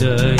ದಯೆಯು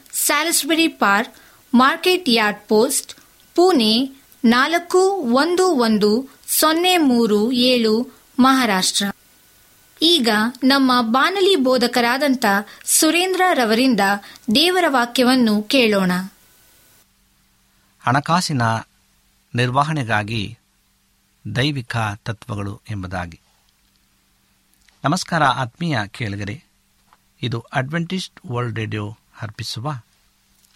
Salisbury park, market yard post, Pune ನಾಲ್ಕು ಒಂದು ಒಂದು ಸೊನ್ನೆ ಮೂರು ಏಳು, ಮಹಾರಾಷ್ಟ್ರ. ಈಗ ನಮ್ಮ ಬಾನಲಿ ಬೋಧಕರಾದಂಥ ಸುರೇಂದ್ರ ರವರಿಂದ ದೇವರ ವಾಕ್ಯವನ್ನು ಕೇಳೋಣ. ಹಣಕಾಸಿನ ನಿರ್ವಹಣೆಗಾಗಿ ದೈವಿಕ ತತ್ವಗಳು ಎಂಬುದಾಗಿ. ನಮಸ್ಕಾರ ಆತ್ಮೀಯ ಕೇಳಿಗರೆ, ಇದು ಅಡ್ವೆಂಟಿಸ್ಟ್ ವರ್ಲ್ಡ್ ರೇಡಿಯೋ ಅರ್ಪಿಸುವ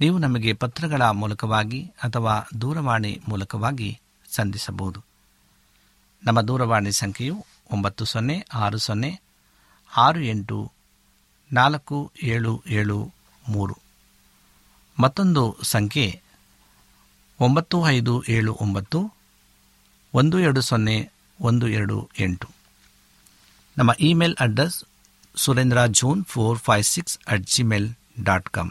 ನೀವು ನಮಗೆ ಪತ್ರಗಳ ಮೂಲಕವಾಗಿ ಅಥವಾ ದೂರವಾಣಿ ಮೂಲಕವಾಗಿ ಸಂಧಿಸಬಹುದು. ನಮ್ಮ ದೂರವಾಣಿ ಸಂಖ್ಯೆಯು ಒಂಬತ್ತು ಸೊನ್ನೆ ಆರು ಸೊನ್ನೆ ಆರು ಎಂಟು ನಾಲ್ಕು ಏಳು ಏಳು ಮೂರು. ಮತ್ತೊಂದು ಸಂಖ್ಯೆ ಒಂಬತ್ತು ಐದು ಏಳು ಒಂಬತ್ತು ಒಂದು ಎರಡು ಸೊನ್ನೆ ಒಂದು ಎರಡು ಎಂಟು. ನಮ್ಮ email address Surendra June four five six at Gmail dot com.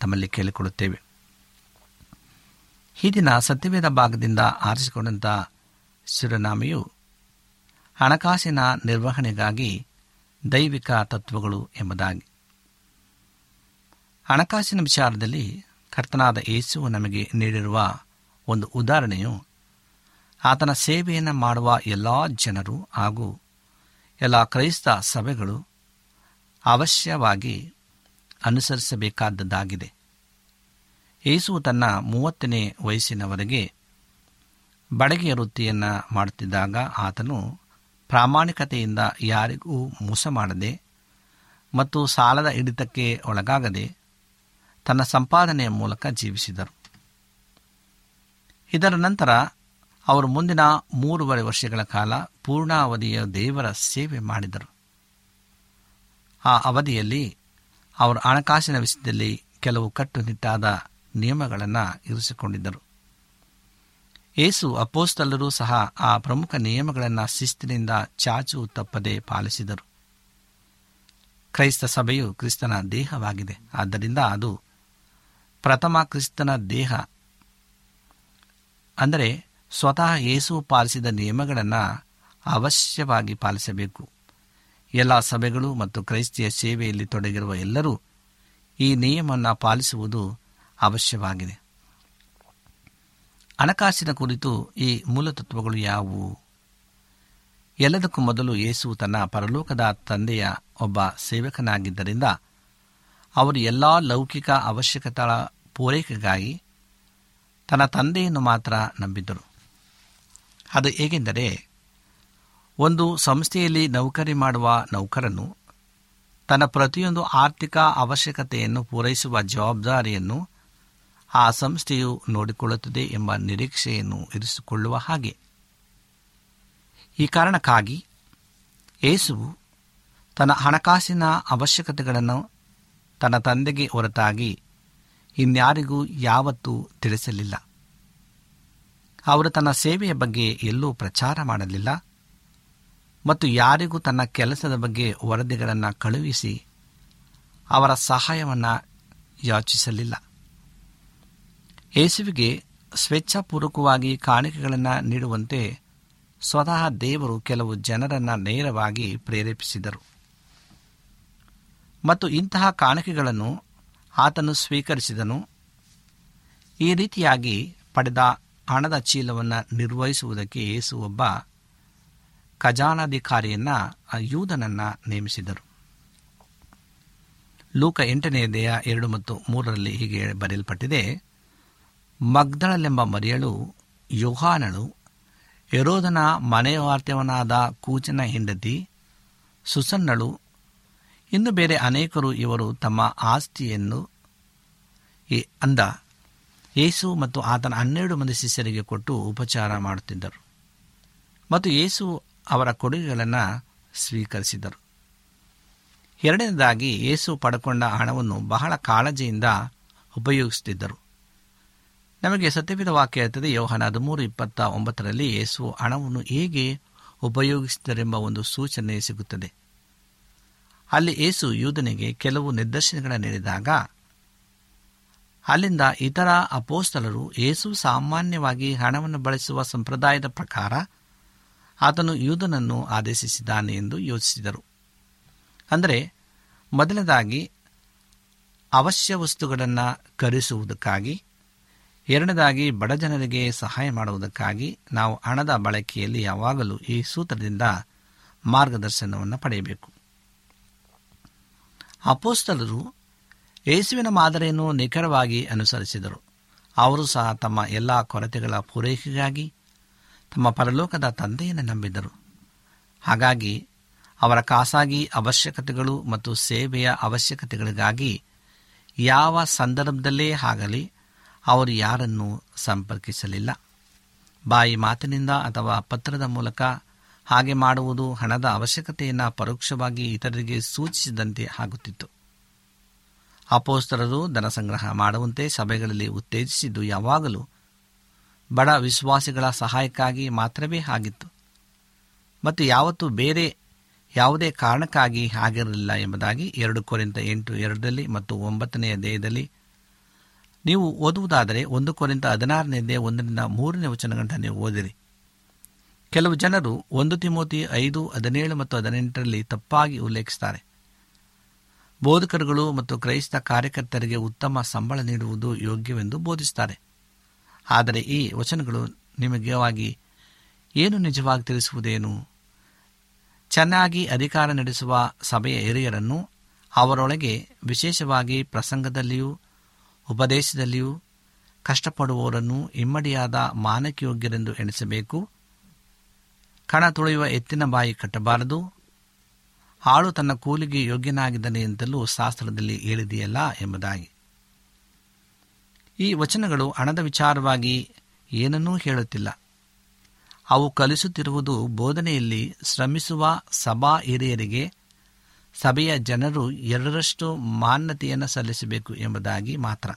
ತಮ್ಮಲ್ಲಿ ಕೇಳಿಕೊಳ್ಳುತ್ತೇವೆ. ಈ ದಿನ ಸತ್ಯವೇದ ಭಾಗದಿಂದ ಆರಿಸಿಕೊಂಡಂಥ ಶಿರನಾಮೆಯು ಹಣಕಾಸಿನ ನಿರ್ವಹಣೆಗಾಗಿ ದೈವಿಕ ತತ್ವಗಳು ಎಂಬುದಾಗಿ. ಹಣಕಾಸಿನ ವಿಚಾರದಲ್ಲಿ ಕರ್ತನಾದ ಯೇಸುವು ನಮಗೆ ನೀಡಿರುವ ಒಂದು ಉದಾಹರಣೆಯು ಆತನ ಸೇವೆಯನ್ನು ಮಾಡುವ ಎಲ್ಲ ಜನರು ಹಾಗೂ ಎಲ್ಲ ಕ್ರೈಸ್ತ ಸಭೆಗಳು ಅವಶ್ಯವಾಗಿ ಅನುಸರಿಸಬೇಕಾದದ್ದಾಗಿದೆ. ಯೇಸು ತನ್ನ ಮೂವತ್ತನೇ ವಯಸ್ಸಿನವರೆಗೆ ಬಡಗೆಯ ವೃತ್ತಿಯನ್ನು ಮಾಡುತ್ತಿದ್ದಾಗ ಆತನು ಪ್ರಾಮಾಣಿಕತೆಯಿಂದ ಯಾರಿಗೂ ಮೋಸ ಮಾಡದೆ ಮತ್ತು ಸಾಲದ ಹಿಡಿತಕ್ಕೆ ಒಳಗಾಗದೆ ತನ್ನ ಸಂಪಾದನೆಯ ಮೂಲಕ ಜೀವಿಸಿದರು. ಇದರ ನಂತರ ಅವರು ಮುಂದಿನ ಮೂರುವರೆ ವರ್ಷಗಳ ಕಾಲ ಪೂರ್ಣಾವಧಿಯ ದೇವರ ಸೇವೆ ಮಾಡಿದರು. ಆ ಅವಧಿಯಲ್ಲಿ ಅವರು ಹಣಕಾಸಿನ ವಿಷಯದಲ್ಲಿ ಕೆಲವು ಕಟ್ಟುನಿಟ್ಟಾದ ನಿಯಮಗಳನ್ನು ಇರಿಸಿಕೊಂಡಿದ್ದರು. ಏಸು ಅಪೋಸ್ತಲರೂ ಸಹ ಆ ಪ್ರಮುಖ ನಿಯಮಗಳನ್ನು ಶಿಸ್ತಿನಿಂದ ಚಾಚು ತಪ್ಪದೆ ಪಾಲಿಸಿದರು. ಕ್ರೈಸ್ತ ಸಭೆಯು ಕ್ರಿಸ್ತನ ದೇಹವಾಗಿದೆ. ಆದ್ದರಿಂದ ಅದು ಪ್ರಥಮ ಕ್ರಿಸ್ತನ ದೇಹ. ಅಂದರೆ ಸ್ವತಃ ಯೇಸು ಪಾಲಿಸಿದ ನಿಯಮಗಳನ್ನು ಅವಶ್ಯವಾಗಿ ಪಾಲಿಸಬೇಕು. ಎಲ್ಲ ಸಭೆಗಳು ಮತ್ತು ಕ್ರೈಸ್ತಿಯ ಸೇವೆಯಲ್ಲಿ ತೊಡಗಿರುವ ಎಲ್ಲರೂ ಈ ನಿಯಮವನ್ನು ಪಾಲಿಸುವುದು ಅವಶ್ಯವಾಗಿದೆ. ಹಣಕಾಸಿನ ಕುರಿತು ಈ ಮೂಲತತ್ವಗಳು ಯಾವುವು? ಎಲ್ಲದಕ್ಕೂ ಮೊದಲು ಯೇಸು ತನ್ನ ಪರಲೋಕದ ತಂದೆಯ ಒಬ್ಬ ಸೇವಕನಾಗಿದ್ದರಿಂದ ಅವರು ಎಲ್ಲ ಲೌಕಿಕ ಅವಶ್ಯಕತೆಗಳ ಪೂರೈಕೆಗಾಗಿ ತನ್ನ ತಂದೆಯನ್ನು ಮಾತ್ರ ನಂಬಿದ್ದರು. ಅದು ಹೇಗೆಂದರೆ ಒಂದು ಸಂಸ್ಥೆಯಲ್ಲಿ ನೌಕರಿ ಮಾಡುವ ನೌಕರನು ತನ್ನ ಪ್ರತಿಯೊಂದು ಆರ್ಥಿಕ ಅವಶ್ಯಕತೆಯನ್ನು ಪೂರೈಸುವ ಜವಾಬ್ದಾರಿಯನ್ನು ಆ ಸಂಸ್ಥೆಯು ನೋಡಿಕೊಳ್ಳುತ್ತದೆ ಎಂಬ ನಿರೀಕ್ಷೆಯನ್ನು ಇರಿಸಿಕೊಳ್ಳುವ ಹಾಗೆ. ಈ ಕಾರಣಕ್ಕಾಗಿ ಯೇಸುವು ತನ್ನ ಹಣಕಾಸಿನ ಅವಶ್ಯಕತೆಗಳನ್ನು ತನ್ನ ತಂದೆಗೆ ಹೊರತಾಗಿ ಇನ್ಯಾರಿಗೂ ಯಾವತ್ತೂ ತಿಳಿಸಲಿಲ್ಲ. ಅವರು ತನ್ನ ಸೇವೆಯ ಬಗ್ಗೆ ಎಲ್ಲೂ ಪ್ರಚಾರ ಮಾಡಲಿಲ್ಲ. ಮತ್ತು ಯಾರಿಗೂ ತನ್ನ ಕೆಲಸದ ಬಗ್ಗೆ ವರದಿಗಳನ್ನು ಕಳುಹಿಸಿ ಅವರ ಸಹಾಯವನ್ನು ಯಾಚಿಸಲಿಲ್ಲ. ಯೇಸುವಿಗೆ ಸ್ವೇಚ್ಛಾಪೂರ್ವಕವಾಗಿ ಕಾಣಿಕೆಗಳನ್ನು ನೀಡುವಂತೆ ಸ್ವತಃ ದೇವರು ಕೆಲವು ಜನರನ್ನು ನೇರವಾಗಿ ಪ್ರೇರೇಪಿಸಿದರು. ಮತ್ತು ಇಂತಹ ಕಾಣಿಕೆಗಳನ್ನು ಆತನು ಸ್ವೀಕರಿಸಿದನು. ಈ ರೀತಿಯಾಗಿ ಪಡೆದ ಹಣದ ಚೀಲವನ್ನು ನಿರ್ವಹಿಸುವುದಕ್ಕೆ ಯೇಸು ಒಬ್ಬ ಖಜಾನಾಧಿಕಾರಿಯನ್ನ ಯೂದನನ್ನ ನೇಮಿಸಿದರು. ಲೂಕ ಎಂಟನೆಯದೆಯ ಎರಡು ಮತ್ತು ಮೂರರಲ್ಲಿ ಹೀಗೆ ಬರೆಯಲ್ಪಟ್ಟಿದೆ, ಮಗ್ದಳಲೆಂಬ ಮರಿಯಳು, ಯೋಹಾನಳು ಯರೋದನ ಮನೆಯವಾರ್ತೆವನಾದ ಕೂಚನ ಹೆಂಡತಿ, ಸುಸನ್ನಳು, ಇನ್ನು ಬೇರೆ ಅನೇಕರು ಇವರು ತಮ್ಮ ಆಸ್ತಿಯನ್ನು ಅಂದ. ಯೇಸು ಮತ್ತು ಆತನ ಹನ್ನೆರಡು ಮಂದಿ ಶಿಷ್ಯರಿಗೆ ಕೊಟ್ಟು ಉಪಚಾರ ಮಾಡುತ್ತಿದ್ದರು. ಮತ್ತು ಯೇಸು ಅವರ ಕೊಡುಗೆಗಳನ್ನು ಸ್ವೀಕರಿಸಿದರು. ಎರಡನೇದಾಗಿ ಏಸು ಪಡ್ಕೊಂಡ ಹಣವನ್ನು ಬಹಳ ಕಾಳಜಿಯಿಂದ ಉಪಯೋಗಿಸುತ್ತಿದ್ದರು. ನಮಗೆ ಸತ್ಯವಿದ ವಾಕ್ಯ ಇರ್ತದೆ ಯೋಹನ ಹದಿಮೂರು ಇಪ್ಪತ್ತ ಒಂಬತ್ತರಲ್ಲಿ ಏಸು ಹಣವನ್ನು ಹೇಗೆ ಉಪಯೋಗಿಸಿದರೆಂಬ ಒಂದು ಸೂಚನೆ ಸಿಗುತ್ತದೆ. ಅಲ್ಲಿ ಏಸು ಯೂದನಿಗೆ ಕೆಲವು ನಿರ್ದೇಶನಗಳನ್ನು ನೀಡಿದಾಗ, ಅಲ್ಲಿಂದ ಇತರ ಅಪೋಸ್ತಲರು ಏಸು ಸಾಮಾನ್ಯವಾಗಿ ಹಣವನ್ನು ಬಳಸುವ ಸಂಪ್ರದಾಯದ ಪ್ರಕಾರ ಆತನು ಯೂದನನ್ನು ಆದೇಶಿಸಿದ್ದಾನೆ ಎಂದು ಯೋಚಿಸಿದರು. ಅಂದರೆ, ಮೊದಲನೇದಾಗಿ ಅವಶ್ಯ ವಸ್ತುಗಳನ್ನು ಖರೀದಿಸುವುದಕ್ಕಾಗಿ ಎರಡನೇದಾಗಿ ಬಡ ಜನರಿಗೆ ಸಹಾಯ ಮಾಡುವುದಕ್ಕಾಗಿ ನಾವು ಹಣದ ಬಳಕೆಯಲ್ಲಿ ಯಾವಾಗಲೂ ಈ ಸೂತ್ರದಿಂದ ಮಾರ್ಗದರ್ಶನವನ್ನು ಪಡೆಯಬೇಕು. ಅಪೋಸ್ತಲರು ಯೇಸುವಿನ ಮಾದರಿಯನ್ನು ನಿಖರವಾಗಿ ಅನುಸರಿಸಿದರು. ಅವರು ಸಹ ತಮ್ಮ ಎಲ್ಲ ಕೊರತೆಗಳ ಪೂರೈಕೆಗಾಗಿ ತಮ್ಮ ಪರಲೋಕದ ತಂದೆಯನ್ನು ನಂಬಿದರು. ಹಾಗಾಗಿ ಅವರ ಖಾಸಗಿ ಅವಶ್ಯಕತೆಗಳು ಮತ್ತು ಸೇವೆಯ ಅವಶ್ಯಕತೆಗಳಿಗಾಗಿ ಯಾವ ಸಂದರ್ಭದಲ್ಲೇ ಆಗಲಿ ಅವರು ಯಾರನ್ನು ಸಂಪರ್ಕಿಸಲಿಲ್ಲ. ಬಾಯಿ ಮಾತಿನಿಂದ ಅಥವಾ ಪತ್ರದ ಮೂಲಕ ಹಾಗೆ ಮಾಡುವುದು ಹಣದ ಅವಶ್ಯಕತೆಯನ್ನು ಪರೋಕ್ಷವಾಗಿ ಇತರರಿಗೆ ಸೂಚಿಸಿದಂತೆ ಆಗುತ್ತಿತ್ತು. ಅಪೋಸ್ತರರು ಧನ ಸಂಗ್ರಹ ಮಾಡುವಂತೆ ಸಭೆಗಳಲ್ಲಿ ಉತ್ತೇಜಿಸಿದ್ದು ಯಾವಾಗಲೂ ಬಡ ವಿಶ್ವಾಸಿಗಳ ಸಹಾಯಕ್ಕಾಗಿ ಮಾತ್ರವೇ ಆಗಿತ್ತು. ಮತ್ತು ಯಾವತ್ತೂ ಬೇರೆ ಯಾವುದೇ ಕಾರಣಕ್ಕಾಗಿ ಆಗಿರಲಿಲ್ಲ ಎಂಬುದಾಗಿ ಎರಡು ಕೊರಿಂತ ಎಂಟು ಎರಡರಲ್ಲಿ ಮತ್ತು ಒಂಬತ್ತನೆಯ ದೇಹದಲ್ಲಿ ನೀವು ಓದುವುದಾದರೆ ಒಂದು ಕೊರಿಂತ ಹದಿನಾರನೇ ಒಂದರಿಂದ ಮೂರನೇ ವಚನಗಂಟ ನೀವು ಓದಿರಿ. ಕೆಲವು ಜನರು ಒಂದು ತಿಮೋತಿ ಐದು, ಹದಿನೇಳು ಮತ್ತು ಹದಿನೆಂಟರಲ್ಲಿ ತಪ್ಪಾಗಿ ಉಲ್ಲೇಖಿಸುತ್ತಾರೆ. ಬೋಧಕರುಗಳು ಮತ್ತು ಕ್ರೈಸ್ತ ಕಾರ್ಯಕರ್ತರಿಗೆ ಉತ್ತಮ ಸಂಬಳ ನೀಡುವುದು ಯೋಗ್ಯವೆಂದು ಬೋಧಿಸುತ್ತಾರೆ. ಆದರೆ ಈ ವಚನಗಳು ನಿಮಗವಾಗಿ ಏನು ನಿಜವಾಗಿ ತಿಳಿಸುವುದೇನು? ಚೆನ್ನಾಗಿ ಅಧಿಕಾರ ನಡೆಸುವ ಸಭೆಯ ಹಿರಿಯರನ್ನು ಅವರೊಳಗೆ ವಿಶೇಷವಾಗಿ ಪ್ರಸಂಗದಲ್ಲಿಯೂ, ಉಪದೇಶದಲ್ಲಿಯೂ ಕಷ್ಟಪಡುವವರನ್ನು ಇಮ್ಮಡಿಯಾದ ಮಾನಕಯೋಗ್ಯರೆಂದು ಎಣಿಸಬೇಕು. ಕಣ ತುಳಿಯುವ ಎತ್ತಿನ ಬಾಯಿ ಕಟ್ಟಬಾರದು. ಆಳು ತನ್ನ ಕೂಲಿಗೆ ಯೋಗ್ಯನಾಗಿದ್ದಾನೆ ಎಂತಲೂ ಶಾಸ್ತ್ರದಲ್ಲಿ ಹೇಳಿದೆಯಲ್ಲ ಎಂಬುದಾಗಿ. ಈ ವಚನಗಳು ಹಣದ ವಿಚಾರವಾಗಿ ಏನನ್ನೂ ಹೇಳುತ್ತಿಲ್ಲ. ಅವು ಕಲಿಸುತ್ತಿರುವುದು ಬೋಧನೆಯಲ್ಲಿ ಶ್ರಮಿಸುವ ಸಭಾ ಹಿರಿಯರಿಗೆ, ಸಭೆಯ ಜನರು ಎರಡರಷ್ಟು ಮಾನ್ಯತೆಯನ್ನು ಸಲ್ಲಿಸಬೇಕು ಎಂಬುದಾಗಿ ಮಾತ್ರ.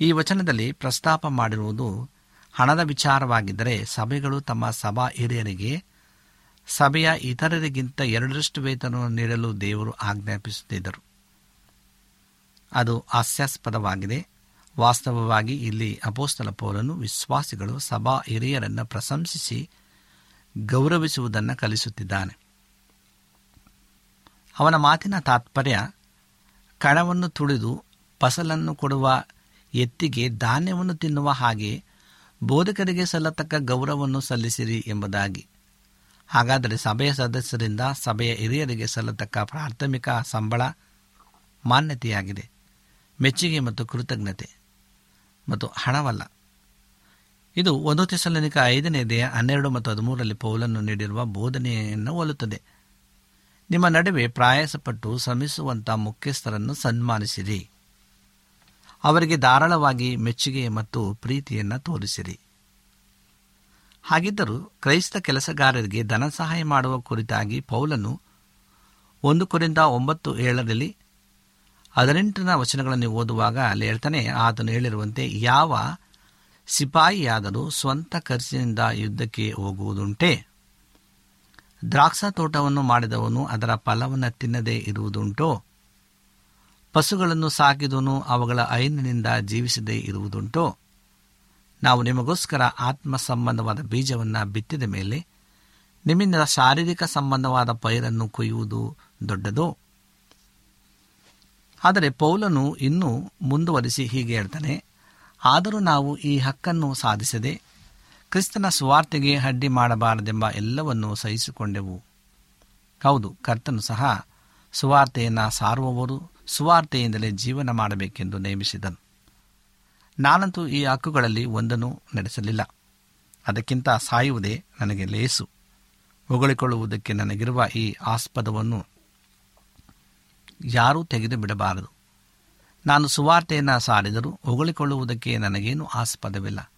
ಈ ವಚನದಲ್ಲಿ ಪ್ರಸ್ತಾಪ ಮಾಡಿರುವುದು ಹಣದ ವಿಚಾರವಾಗಿದ್ದರೆ ಸಭೆಗಳು ತಮ್ಮ ಸಭಾ ಹಿರಿಯರಿಗೆ, ಸಭೆಯ ಇತರರಿಗಿಂತ ಎರಡರಷ್ಟು ವೇತನವನ್ನು ನೀಡಲು ದೇವರು ಆಜ್ಞಾಪಿಸುತ್ತಿದ್ದರು. ಅದು ಹಾಸ್ಯಾಸ್ಪದವಾಗಿದೆ. ವಾಸ್ತವವಾಗಿ ಇಲ್ಲಿ ಅಪೋಸ್ತಲ ಪೌಲನು ವಿಶ್ವಾಸಿಗಳು ಸಭಾ ಹಿರಿಯರನ್ನು ಪ್ರಶಂಸಿಸಿ ಗೌರವಿಸುವುದನ್ನು ಕಲಿಸುತ್ತಿದ್ದಾನೆ. ಅವನ ಮಾತಿನ ತಾತ್ಪರ್ಯ, ಕಣವನ್ನು ತುಳಿದು ಫಸಲನ್ನು ಕೊಡುವ ಎತ್ತಿಗೆ ಧಾನ್ಯವನ್ನು ತಿನ್ನುವ ಹಾಗೆ ಬೋಧಕರಿಗೆ ಸಲ್ಲತಕ್ಕ ಗೌರವವನ್ನು ಸಲ್ಲಿಸಿರಿ ಎಂಬುದಾಗಿ. ಹಾಗಾದರೆ ಸಭೆಯ ಸದಸ್ಯರಿಂದ ಸಭೆಯ ಹಿರಿಯರಿಗೆ ಸಲ್ಲತಕ್ಕ ಪ್ರಾಥಮಿಕ ಸಂಬಳ ಮಾನ್ಯತೆಯಾಗಿದೆ. ಮೆಚ್ಚುಗೆ ಮತ್ತು ಕೃತಜ್ಞತೆ. ಮತ್ತು ಹಣವಲ್ಲ. ಇದು ಒಂದು ತಿಸಲನಿಕ ಐದನೇ ದೇಹ ಹನ್ನೆರಡು ಮತ್ತು ಹದಿಮೂರರಲ್ಲಿ ಪೌಲನ್ನು ನೀಡಿರುವ ಬೋಧನೆಯನ್ನು ಹೋಲುತ್ತದೆ. ನಿಮ್ಮ ನಡುವೆ ಪ್ರಯಾಸಪಟ್ಟು ಶ್ರಮಿಸುವಂಥ ಮುಖ್ಯಸ್ಥರನ್ನು ಸನ್ಮಾನಿಸಿರಿ. ಅವರಿಗೆ ಧಾರಾಳವಾಗಿ ಮೆಚ್ಚುಗೆ ಮತ್ತು ಪ್ರೀತಿಯನ್ನು ತೋರಿಸಿರಿ. ಹಾಗಿದ್ದರೂ ಕ್ರೈಸ್ತ ಕೆಲಸಗಾರರಿಗೆ ಧನ ಸಹಾಯ ಮಾಡುವ ಕುರಿತಾಗಿ ಪೌಲನು ಒಂದು ಕುರಿಂದ ಒಂಬತ್ತು ಏಳರಲ್ಲಿ ಹದಿನೆಂಟನ ವಚನಗಳನ್ನು ಓದುವಾಗ ಅಲ್ಲಿ ಹೇಳ್ತಾನೆ, ಆತನು ಹೇಳಿರುವಂತೆ ಯಾವ ಸಿಪಾಯಿಯಾದರೂ ಸ್ವಂತ ಖರ್ಚಿನಿಂದ ಯುದ್ಧಕ್ಕೆ ಹೋಗುವುದುಂಟೆ. ದ್ರಾಕ್ಷ ತೋಟವನ್ನು ಮಾಡಿದವನು ಅದರ ಫಲವನ್ನು ತಿನ್ನದೇ ಇರುವುದುಂಟೋ. ಪಶುಗಳನ್ನು ಸಾಕಿದವನು ಅವುಗಳ ಐನಿನಿಂದ ಜೀವಿಸದೇ ಇರುವುದುಂಟೋ. ನಾವು ನಿಮಗೋಸ್ಕರ ಆತ್ಮ ಸಂಬಂಧವಾದ ಬೀಜವನ್ನು ಬಿತ್ತಿದ ಮೇಲೆ ನಿಮ್ಮಿಂದ ಶಾರೀರಿಕ ಸಂಬಂಧವಾದ ಪೈರನ್ನು ಕೊಯ್ಯುವುದು ದೊಡ್ಡದೋ. ಆದರೆ ಪೌಲನು ಇನ್ನೂ ಮುಂದುವರಿಸಿ ಹೀಗೆ ಹೇಳ್ತಾನೆ, ಆದರೂ ನಾವು ಈ ಹಕ್ಕನ್ನು ಸಾಧಿಸದೆ ಕ್ರಿಸ್ತನ ಸ್ವಾರ್ಥೆಗೆ ಅಡ್ಡಿ ಮಾಡಬಾರದೆಂಬ ಎಲ್ಲವನ್ನೂ ಸಹಿಸಿಕೊಂಡೆವು. ಹೌದು, ಕರ್ತನು ಸಹ ಸುವಾರ್ತೆಯನ್ನು ಸಾರುವವರು, ಸುವಾರ್ತೆಯಿಂದಲೇ ಜೀವನ ಮಾಡಬೇಕೆಂದು ನೇಮಿಸಿದನು. ನಾನಂತೂ ಈ ಹಕ್ಕುಗಳಲ್ಲಿ ಒಂದನ್ನು ನಡೆಸಲಿಲ್ಲ. ಅದಕ್ಕಿಂತ ಸಾಯುವುದೇ ನನಗೆ ಲೇಸು. ಹೊಗಳಿಕೊಳ್ಳುವುದಕ್ಕೆ ನನಗಿರುವ ಈ ಆಸ್ಪದವನ್ನು ಯಾರೂ ತೆಗೆದು ಬಿಡಬಾರದು ನಾನು ಸುವಾರ್ತೆಯನ್ನು ಸಾರಿದರೂ ಹೊಗಳಿಕೊಳ್ಳುವುದಕ್ಕೆ ನನಗೇನು ಆಸ್ಪದವಿಲ್ಲ.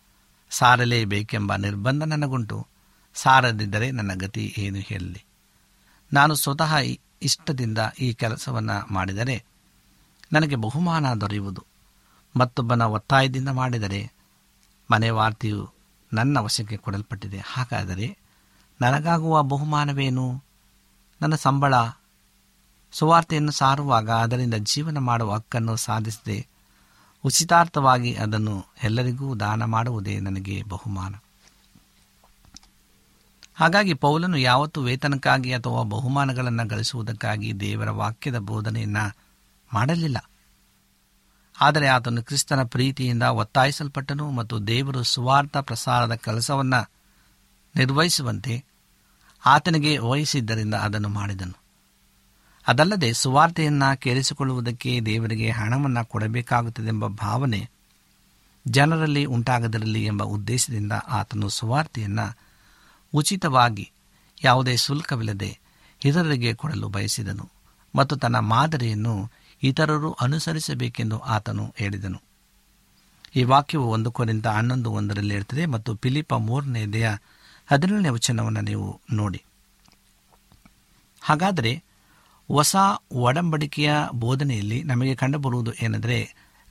ಸಾರಲೇಬೇಕೆಂಬ ನಿರ್ಬಂಧ ನನಗುಂಟು. ಸಾರದಿದ್ದರೆ ನನ್ನ ಗತಿ ಏನು ಹೇಳಲಿ ನಾನು ಸ್ವತಃ ಇಷ್ಟದಿಂದ ಈ ಕೆಲಸವನ್ನು ಮಾಡಿದರೆ ನನಗೆ ಬಹುಮಾನ ದೊರೆಯುವುದು. ಮತ್ತೊಬ್ಬನ ಒತ್ತಾಯದಿಂದ ಮಾಡಿದರೆ ಮನೆ ವಾರ್ತೆಯು ನನ್ನ ವಶಕ್ಕೆ ಕೊಡಲ್ಪಟ್ಟಿದೆ. ಹಾಗಾದರೆ ನನಗಾಗುವ ಬಹುಮಾನವೇನು? ನನ್ನ ಸಂಬಳ ಸುವಾರ್ತೆಯನ್ನು ಸಾರುವಾಗ ಅದರಿಂದ ಜೀವನ ಮಾಡುವ ಹಕ್ಕನ್ನು ಸಾಧಿಸದೆ ಉಚಿತಾರ್ಥವಾಗಿ ಅದನ್ನು ಎಲ್ಲರಿಗೂ ದಾನ ಮಾಡುವುದೇ ನನಗೆ ಬಹುಮಾನ. ಹಾಗಾಗಿ ಪೌಲನು ಯಾವತ್ತೂ ವೇತನಕ್ಕಾಗಿ ಅಥವಾ ಬಹುಮಾನಗಳನ್ನು ಗಳಿಸುವುದಕ್ಕಾಗಿ ದೇವರ ವಾಕ್ಯದ ಬೋಧನೆಯನ್ನು ಮಾಡಲಿಲ್ಲ. ಆದರೆ ಆತನು ಕ್ರಿಸ್ತನ ಪ್ರೀತಿಯಿಂದ ಒತ್ತಾಯಿಸಲ್ಪಟ್ಟನು ಮತ್ತು ದೇವರು ಸುವಾರ್ಥ ಪ್ರಸಾರದ ಕೆಲಸವನ್ನು ನಿರ್ವಹಿಸುವಂತೆ ಆತನಿಗೆ ವಹಿಸಿದ್ದರಿಂದ ಅದನ್ನು ಮಾಡಿದನು. ಅದಲ್ಲದೆ ಸುವಾರ್ತೆಯನ್ನು ಕೇಳಿಸಿಕೊಳ್ಳುವುದಕ್ಕೆ ದೇವರಿಗೆ ಹಣವನ್ನು ಕೊಡಬೇಕಾಗುತ್ತದೆ ಎಂಬ ಭಾವನೆ ಜನರಲ್ಲಿ ಉಂಟಾಗದಿರಲಿ ಎಂಬ ಉದ್ದೇಶದಿಂದ ಆತನು ಸುವಾರ್ತೆಯನ್ನು ಉಚಿತವಾಗಿ ಯಾವುದೇ ಶುಲ್ಕವಿಲ್ಲದೆ ಇತರರಿಗೆ ಕೊಡಲು ಬಯಸಿದನು ಮತ್ತು ತನ್ನ ಮಾದರಿಯನ್ನು ಇತರರು ಅನುಸರಿಸಬೇಕೆಂದು ಆತನು ಹೇಳಿದನು. ಈ ವಾಕ್ಯವು ಒಂದು ಕೋರಿಂದ ಹನ್ನೊಂದು ಒಂದರಲ್ಲಿ ಇರ್ತದೆ ಮತ್ತು ಫಿಲಿಪ ಮೂರನೇದೆಯ ಹದಿನೇಳನೇ ವಚನವನ್ನು ನೀವು ನೋಡಿ. ಹಾಗಾದರೆ ಹೊಸ ಒಡಂಬಡಿಕೆಯ ಬೋಧನೆಯಲ್ಲಿ ನಮಗೆ ಕಂಡುಬರುವುದು ಏನೆಂದರೆ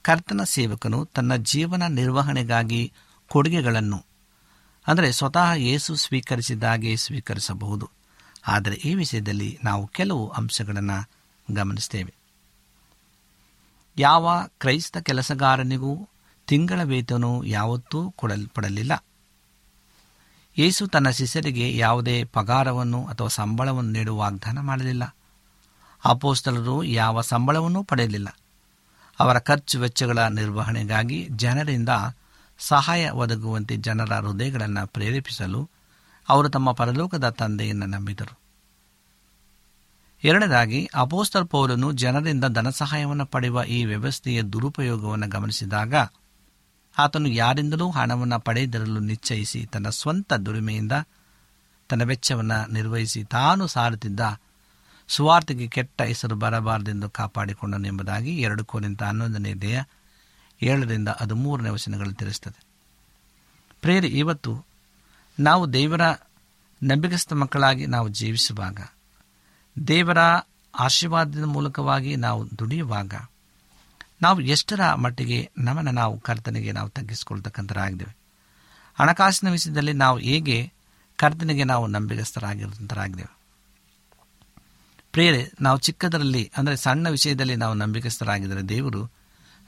ಕರ್ತನ ಸೇವಕನು ತನ್ನ ಜೀವನ ನಿರ್ವಹಣೆಗಾಗಿ ಕೊಡುಗೆಗಳನ್ನು, ಅಂದರೆ ಸ್ವತಃ ಏಸು ಸ್ವೀಕರಿಸಿದಾಗೆ ಸ್ವೀಕರಿಸಬಹುದು. ಆದರೆ ಈ ವಿಷಯದಲ್ಲಿ ನಾವು ಕೆಲವು ಅಂಶಗಳನ್ನು ಗಮನಿಸ್ತೇವೆ ಯಾವ ಕ್ರೈಸ್ತ ಕೆಲಸಗಾರನಿಗೂ ತಿಂಗಳ ವೇತನವು ಯಾವತ್ತೂ ಕೊಡಲ್ಪಡಲಿಲ್ಲ. ಏಸು ತನ್ನ ಶಿಷ್ಯರಿಗೆ ಯಾವುದೇ ಪಗಾರವನ್ನು ಅಥವಾ ಸಂಬಳವನ್ನು ನೀಡುವ ವಾಗ್ದಾನ ಮಾಡಲಿಲ್ಲ. ಅಪೋಸ್ತಲರು ಯಾವ ಸಂಬಳವನ್ನೂ ಪಡೆಯಲಿಲ್ಲ. ಅವರ ಖರ್ಚು ವೆಚ್ಚಗಳ ನಿರ್ವಹಣೆಗಾಗಿ ಜನರಿಂದ ಸಹಾಯ ಒದಗುವಂತೆ ಜನರ ಹೃದಯಗಳನ್ನು ಪ್ರೇರೇಪಿಸಲು ಅವರು ತಮ್ಮ ಪರಲೋಕದ ತಂದೆಯನ್ನು ನಂಬಿದರು. ಎರಡನೇದಾಗಿ ಅಪೋಸ್ತರ್ ಪೌರನು ಜನರಿಂದ ಧನಸಹಾಯವನ್ನು ಪಡೆಯುವ ಈ ವ್ಯವಸ್ಥೆಯ ದುರುಪಯೋಗವನ್ನು ಗಮನಿಸಿದಾಗ, ಆತನು ಯಾರಿಂದಲೂ ಹಣವನ್ನು ಪಡೆಯದಿರಲು ನಿಶ್ಚಯಿಸಿ ತನ್ನ ಸ್ವಂತ ದುಡಿಮೆಯಿಂದ ತನ್ನ ವೆಚ್ಚವನ್ನು ನಿರ್ವಹಿಸಿ ತಾನು ಸಾರುತ್ತಿದ್ದ ಸುವಾರ್ತೆಗೆ ಕೆಟ್ಟ ಹೆಸರು ಬರಬಾರದೆಂದು ಕಾಪಾಡಿಕೊಂಡನು ಎಂಬುದಾಗಿ ಎರಡು ಕೋರಿಂದ ಹನ್ನೊಂದನೇ ದೇಹ ಏಳರಿಂದ ಅದು ಮೂರನೇ ವಚನಗಳು ತಿಳಿಸುತ್ತದೆ ಪ್ರೇರಿ ಇವತ್ತು ನಾವು ದೇವರ ನಂಬಿಕಸ್ಥ ಮಕ್ಕಳಾಗಿ ನಾವು ಜೀವಿಸುವಾಗ, ದೇವರ ಆಶೀರ್ವಾದದ ಮೂಲಕವಾಗಿ ನಾವು ದುಡಿಯುವಾಗ, ನಾವು ಎಷ್ಟರ ಮಟ್ಟಿಗೆ ನಮ್ಮನ್ನು ನಾವು ಕರ್ತನೆಗೆ ನಾವು ತಗ್ಗಿಸಿಕೊಳ್ತಕ್ಕಂಥರಾಗಿದ್ದೇವೆ. ಹಣಕಾಸಿನ ವಿಷಯದಲ್ಲಿ ನಾವು ಹೇಗೆ ಕರ್ತನಿಗೆ ನಾವು ನಂಬಿಕಸ್ಥರಾಗಿರುವಂಥರಾಗಿದ್ದೇವೆ ಪ್ರೇರೆ, ನಾವು ಚಿಕ್ಕದರಲ್ಲಿ, ಅಂದರೆ ಸಣ್ಣ ವಿಷಯದಲ್ಲಿ ನಾವು ನಂಬಿಕಸ್ಥರಾಗಿದ್ದರೆ ದೇವರು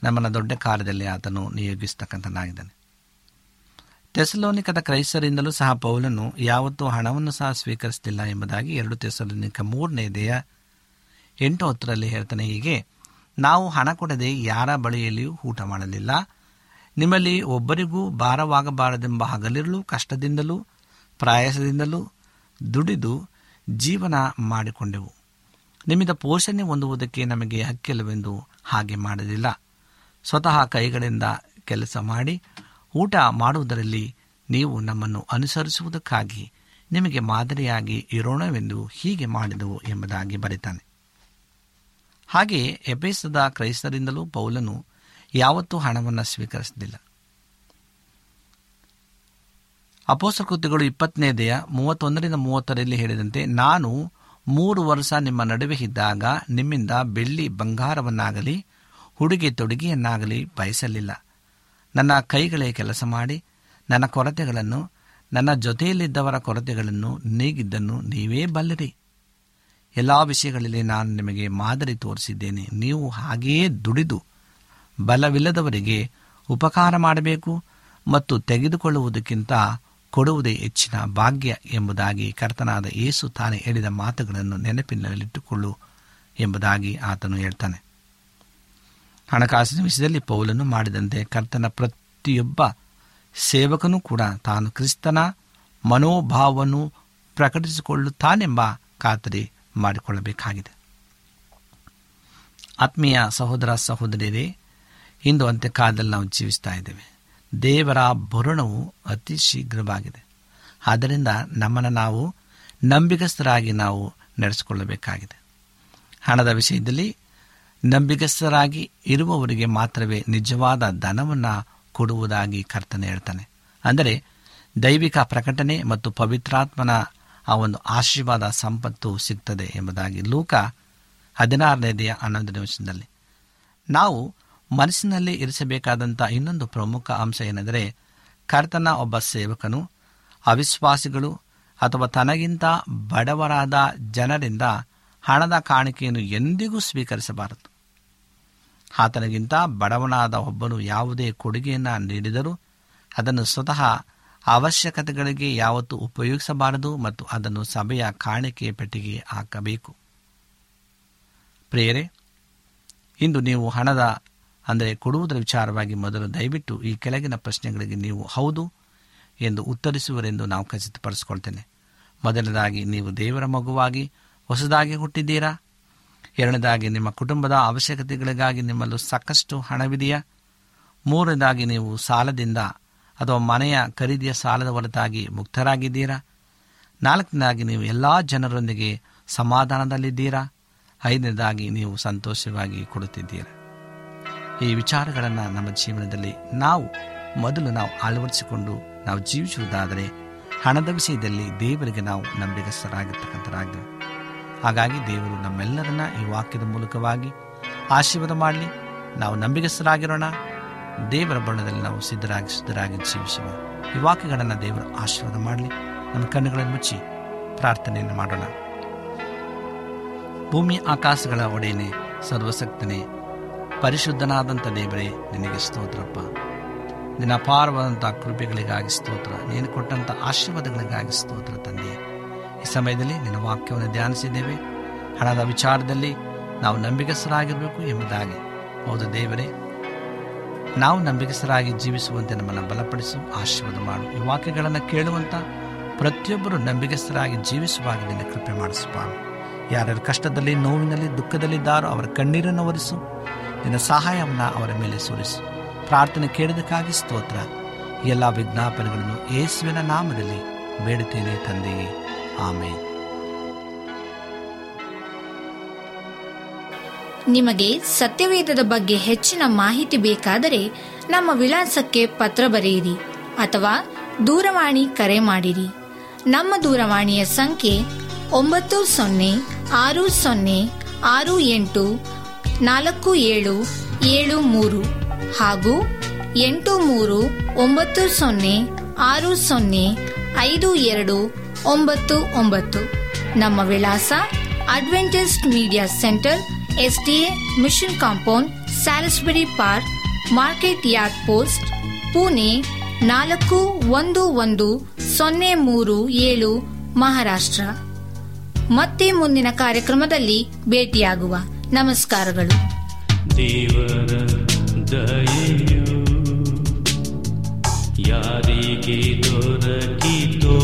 ನಮ್ಮನ್ನು ದೊಡ್ಡ ಕಾರ್ಯದಲ್ಲಿ ಆತನು ನಿಯೋಗಿಸ್ತಕ್ಕಂಥನಾಗಿದ್ದಾನೆ. ತೆಸಲೋನಿಕದ ಕ್ರೈಸ್ತರಿಂದಲೂ ಸಹ ಪೌಲನು ಯಾವತ್ತೂ ಹಣವನ್ನು ಸಹ ಸ್ವೀಕರಿಸಲಿಲ್ಲ ಎಂಬುದಾಗಿ ಎರಡು ತೆಸಲೋನಿಕ ಮೂರನೇ ದೇಹ ಎಂಟು ಹತ್ತರಲ್ಲಿ ಹೇಳ್ತಾನೆ ಹೀಗೆ, ನಾವು ಹಣ ಕೊಡದೆ ಯಾರ ಬಳಿಯಲ್ಲಿಯೂ ಊಟ ಮಾಡಲಿಲ್ಲ. ನಿಮ್ಮಲ್ಲಿ ಒಬ್ಬರಿಗೂ ಭಾರವಾಗಬಾರದೆಂಬ ಹಗಲಿರಲು, ಕಷ್ಟದಿಂದಲೂ, ಪ್ರಯಾಸದಿಂದಲೂ ದುಡಿದು ಜೀವನ ಮಾಡಿಕೊಂಡೆವು. ನಿಮ್ಮಿಂದ ಪೋಷಣೆ ಹೊಂದುವುದಕ್ಕೆ ನಮಗೆ ಹಕ್ಕಿಲ್ಲವೆಂದು ಹಾಗೆ ಮಾಡಲಿಲ್ಲ. ಸ್ವತಃ ಕೈಗಳಿಂದ ಕೆಲಸ ಮಾಡಿ, ಊಟ ಮಾಡುವುದರಲ್ಲಿ ನೀವು ನಮ್ಮನ್ನು ಅನುಸರಿಸುವುದಕ್ಕಾಗಿ ನಿಮಗೆ ಮಾದರಿಯಾಗಿ ಇರೋಣವೆಂದು ಹೀಗೆ ಮಾಡಿದವು ಎಂಬುದಾಗಿ ಬರೀತಾನೆ ಹಾಗೆಯೇ ಎಬೇಸದ ಕ್ರೈಸ್ತರಿಂದಲೂ ಪೌಲನು ಯಾವತ್ತೂ ಹಣವನ್ನು ಸ್ವೀಕರಿಸಲಿಲ್ಲ. ಅಪೋಸ ಕೃತಿಗಳು ಇಪ್ಪತ್ತನೇ ದೇಹ ಮೂವತ್ತೊಂದರಿಂದ ಮೂವತ್ತರಲ್ಲಿ ಹೇಳಿದಂತೆ, ನಾನು ಮೂರು ವರ್ಷ ನಿಮ್ಮ ನಡುವೆ ಇದ್ದಾಗ ನಿಮ್ಮಿಂದ ಬೆಳ್ಳಿ ಬಂಗಾರವನ್ನಾಗಲಿ ಹುಡುಗಿ ತೊಡುಗೆಯನ್ನಾಗಲಿ ಬಯಸಲಿಲ್ಲ. ನನ್ನ ಕೈಗಳೇ ಕೆಲಸ ಮಾಡಿ, ನನ್ನ ಕೊರತೆಗಳನ್ನು, ನನ್ನ ಜೊತೆಯಲ್ಲಿದ್ದವರ ಕೊರತೆಗಳನ್ನು ನೀಗಿದ್ದನ್ನು ನೀವೇ ಬಲ್ಲಿರಿ. ಎಲ್ಲ ವಿಷಯಗಳಲ್ಲಿ ನಾನು ನಿಮಗೆ ಮಾದರಿ ತೋರಿಸಿದ್ದೇನೆ. ನೀವು ಹಾಗೆಯೇ ದುಡಿದು, ಬಲವಿಲ್ಲದವರಿಗೆ ಉಪಕಾರ ಮಾಡಬೇಕು ಮತ್ತು ತೆಗೆದುಕೊಳ್ಳುವುದಕ್ಕಿಂತ ಕೊಡುವುದೇ ಹೆಚ್ಚಿನ ಭಾಗ್ಯ ಎಂಬುದಾಗಿ ಕರ್ತನಾದ ಏಸು ತಾನೇ ಹೇಳಿದ ಮಾತುಗಳನ್ನು ನೆನಪಿನಲ್ಲಿಟ್ಟುಕೊಳ್ಳು ಎಂಬುದಾಗಿ ಆತನು ಹೇಳ್ತಾನೆ. ಹಣಕಾಸಿನ ವಿಷಯದಲ್ಲಿ ಪೌಲನ್ನು ಮಾಡಿದಂತೆ ಕರ್ತನ ಪ್ರತಿಯೊಬ್ಬ ಸೇವಕನೂ ಕೂಡ ತಾನು ಕ್ರಿಸ್ತನ ಮನೋಭಾವವನ್ನು ಪ್ರಕಟಿಸಿಕೊಳ್ಳುತ್ತಾನೆಂಬ ಖಾತರಿ ಮಾಡಿಕೊಳ್ಳಬೇಕಾಗಿದೆ. ಆತ್ಮೀಯ ಸಹೋದರ ಸಹೋದರಿಯರೇ, ಇಂದು ಅಂತ್ಯಕಾಲದಲ್ಲಿ ನಾವು ಜೀವಿಸ್ತಾ ಇದ್ದೇವೆ. ದೇವರ ಭರಣವು ಅತಿ ಶೀಘ್ರವಾಗಿದೆ. ಆದ್ದರಿಂದ ನಮ್ಮನ್ನು ನಾವು ನಂಬಿಗಸ್ಥರಾಗಿ ನಾವು ನಡೆಸಿಕೊಳ್ಳಬೇಕಾಗಿದೆ. ಹಣದ ವಿಷಯದಲ್ಲಿ ನಂಬಿಗಸ್ಥರಾಗಿ ಇರುವವರಿಗೆ ಮಾತ್ರವೇ ನಿಜವಾದ ಧನವನ್ನು ಕೊಡುವುದಾಗಿ ಕರ್ತನೆ ಹೇಳ್ತಾನೆ. ಅಂದರೆ ದೈವಿಕ ಪ್ರಕಟಣೆ ಮತ್ತು ಪವಿತ್ರಾತ್ಮನ ಆ ಒಂದು ಆಶೀರ್ವಾದ ಸಂಪತ್ತು ಸಿಗ್ತದೆ ಎಂಬುದಾಗಿ ಲೂಕ ಹದಿನಾರನೇದೆಯ ಹನ್ನೊಂದನೇ ವರ್ಷದಲ್ಲಿ ನಾವು ಮನಸ್ಸಿನಲ್ಲಿ ಇರಿಸಬೇಕಾದಂಥ ಇನ್ನೊಂದು ಪ್ರಮುಖ ಅಂಶ ಏನೆಂದರೆ ಕರ್ತನ ಒಬ್ಬ ಸೇವಕನು, ಅವಿಶ್ವಾಸಿಗಳು ಅಥವಾ ತನಗಿಂತ ಬಡವರಾದ ಜನರಿಂದ ಹಣದ ಕಾಣಿಕೆಯನ್ನು ಎಂದಿಗೂ ಸ್ವೀಕರಿಸಬಾರದು. ಆತನಿಗಿಂತ ಬಡವನಾದ ಒಬ್ಬನು ಯಾವುದೇ ಕೊಡುಗೆಯನ್ನು ನೀಡಿದರೂ ಅದನ್ನು ಸ್ವತಃ ಅವಶ್ಯಕತೆಗಳಿಗೆ ಯಾವತ್ತೂ ಉಪಯೋಗಿಸಬಾರದು ಮತ್ತು ಅದನ್ನು ಸಭೆಯ ಕಾಣಿಕೆ ಪೆಟ್ಟಿಗೆ ಹಾಕಬೇಕು. ಪ್ರೇರೆ ಇಂದು ನೀವು ಹಣದ ಅಂದರೆ ಕೊಡುವುದರ ವಿಚಾರವಾಗಿ ಮೊದಲು ದಯವಿಟ್ಟು ಈ ಕೆಳಗಿನ ಪ್ರಶ್ನೆಗಳಿಗೆ ನೀವು ಹೌದು ಎಂದು ಉತ್ತರಿಸುವರೆಂದು ನಾವು ಖಚಿತಪಡಿಸಿಕೊಳ್ತೇನೆ. ಮೊದಲನೇದಾಗಿ, ನೀವು ದೇವರ ಮಗುವಾಗಿ ಹೊಸದಾಗಿ ಹುಟ್ಟಿದ್ದೀರಾ? ಎರಡನೇದಾಗಿ, ನಿಮ್ಮ ಕುಟುಂಬದ ಅವಶ್ಯಕತೆಗಳಿಗಾಗಿ ನಿಮ್ಮಲ್ಲೂ ಸಾಕಷ್ಟು ಹಣವಿದೆಯಾ? ಮೂರನೇದಾಗಿ, ನೀವು ಸಾಲದಿಂದ ಅಥವಾ ಮನೆಯ ಖರೀದಿಯ ಸಾಲದ ಹೊರತಾಗಿ ಮುಕ್ತರಾಗಿದ್ದೀರಾ? ನಾಲ್ಕನೇದಾಗಿ, ನೀವು ಎಲ್ಲ ಜನರೊಂದಿಗೆ ಸಮಾಧಾನದಲ್ಲಿದ್ದೀರಾ? ಐದನೇದಾಗಿ, ನೀವು ಸಂತೋಷವಾಗಿ ಕೊಡುತ್ತಿದ್ದೀರಾ ಈ ವಿಚಾರಗಳನ್ನು ನಮ್ಮ ಜೀವನದಲ್ಲಿ ನಾವು ಮೊದಲು ನಾವು ಅಳವಡಿಸಿಕೊಂಡು ನಾವು ಜೀವಿಸುವುದಾದರೆ ಹಣದ ವಿಷಯದಲ್ಲಿ ದೇವರಿಗೆ ನಾವು ನಂಬಿಗಸ್ತರಾಗಿರ್ತಕ್ಕಂಥರಾಗಿದ್ದೇವೆ ಹಾಗಾಗಿ ದೇವರು ನಮ್ಮೆಲ್ಲರನ್ನ ಈ ವಾಕ್ಯದ ಮೂಲಕವಾಗಿ ಆಶೀರ್ವಾದ ಮಾಡಲಿ. ನಾವು ನಂಬಿಗಸ್ತರಾಗಿರೋಣ. ದೇವರ ಬಣ್ಣದಲ್ಲಿ ನಾವು ಸಿದ್ಧರಾಗಿ ಸಿದ್ಧರಾಗಿ ಜೀವಿಸುವ ಈ ವಾಕ್ಯಗಳನ್ನು ದೇವರು ಆಶೀರ್ವಾದ ಮಾಡಲಿ. ನಮ್ಮ ಕಣ್ಣುಗಳನ್ನು ಮುಚ್ಚಿ ಪ್ರಾರ್ಥನೆಯನ್ನು ಮಾಡೋಣ. ಭೂಮಿ ಆಕಾಶಗಳ ಒಡೆಯನೆ ಸರ್ವಸಕ್ತನೇ ಪರಿಶುದ್ಧನಾದಂಥ ದೇವರೇ, ನಿನಗೆ ಸ್ತೋತ್ರಪ್ಪ. ನಿನ್ನ ಅಪಾರವಾದಂಥ ಕೃಪೆಗಳಿಗಾಗಿ ಸ್ತೋತ್ರ, ನೀನು ಕೊಟ್ಟಂಥ ಆಶೀರ್ವಾದಗಳಿಗಾಗಿ ಸ್ತೋತ್ರ ತಂದೆ. ಈ ಸಮಯದಲ್ಲಿ ನಿನ್ನ ವಾಕ್ಯವನ್ನು ಧ್ಯಾನಿಸಿದ್ದೇವೆ. ಹಣದ ವಿಚಾರದಲ್ಲಿ ನಾವು ನಂಬಿಕೆಸರಾಗಿರಬೇಕು ಎಂಬುದಾಗಿ. ಹೌದು ದೇವರೇ, ನಾವು ನಂಬಿಕೆಸರಾಗಿ ಜೀವಿಸುವಂತೆ ನಮ್ಮನ್ನು ಬಲಪಡಿಸು, ಆಶೀರ್ವಾದ ಮಾಡು. ಈ ವಾಕ್ಯಗಳನ್ನು ಕೇಳುವಂಥ ಪ್ರತಿಯೊಬ್ಬರು ನಂಬಿಕೆಸರಾಗಿ ಜೀವಿಸುವಾಗ ನಿನ್ನ ಕೃಪೆ ಮಾಡಿಸಪ್ಪ ಯಾರ್ಯಾರು ಕಷ್ಟದಲ್ಲಿ, ನೋವಿನಲ್ಲಿ ದುಃಖದಲ್ಲಿದ್ದಾರೋ ಅವರ ಕಣ್ಣೀರನ್ನು ಒರೆಸು. ನಿನ್ನ ಸಹಾಯವನ್ನು ಅವರ ಮೇಲೆ ಸುರಿಸು. ಪ್ರಾರ್ಥನೆ ಕೇಳಿದಕ್ಕಾಗಿ ಸ್ತೋತ್ರ. ಎಲ್ಲ ವಿಜ್ಞಾಪನೆಗಳನ್ನು ಯೇಸುವಿನ ನಾಮದಲ್ಲಿ ಬೇಡುತ್ತೇನೆ ತಂದೆಯೇ. ಆಮೇಲೆ ನಿಮಗೆ ಸತ್ಯವೇದದ ಬಗ್ಗೆ ಹೆಚ್ಚಿನ ಮಾಹಿತಿ ಬೇಕಾದರೆ ನಮ್ಮ ವಿಳಾಸಕ್ಕೆ ಪತ್ರ ಬರೆಯಿರಿ ಅಥವಾ ದೂರವಾಣಿ ಕರೆ ಮಾಡಿರಿ. ನಮ್ಮ ದೂರವಾಣಿಯ ಸಂಖ್ಯೆ ಒಂಬತ್ತು ಸೊನ್ನೆ ಆರು ಸೊನ್ನೆ ಆರು ಎಂಟು ನಾಲ್ಕು ಏಳು ಏಳು ಮೂರು ಹಾಗೂ ಎಂಟು ಮೂರು, ಒಂಬತ್ತು ಸೊನ್ನೆ, ಆರು ಸೊನ್ನೆ, ಐದು ಎರಡು, ಒಂಬತ್ತು ಒಂಬತ್ತು. ನಮ್ಮ ವಿಳಾಸ Adventist media centre, SDA mission compound, Salisbury park, market yard post, Pune ನಾಲ್ಕು ಒಂದು ಒಂದು, ಸೊನ್ನೆ ಮೂರು ಏಳು, ಮಹಾರಾಷ್ಟ್ರ. ಮತ್ತೆ ಮುಂದಿನ ಕಾರ್ಯಕ್ರಮದಲ್ಲಿ ಭೇಟಿಯಾಗುವ. ನಮಸ್ಕಾರಗಳು. ದೇವರ ದಯೆಯು ಯಾರಿಗೆ ದೊರಕಿತೋ?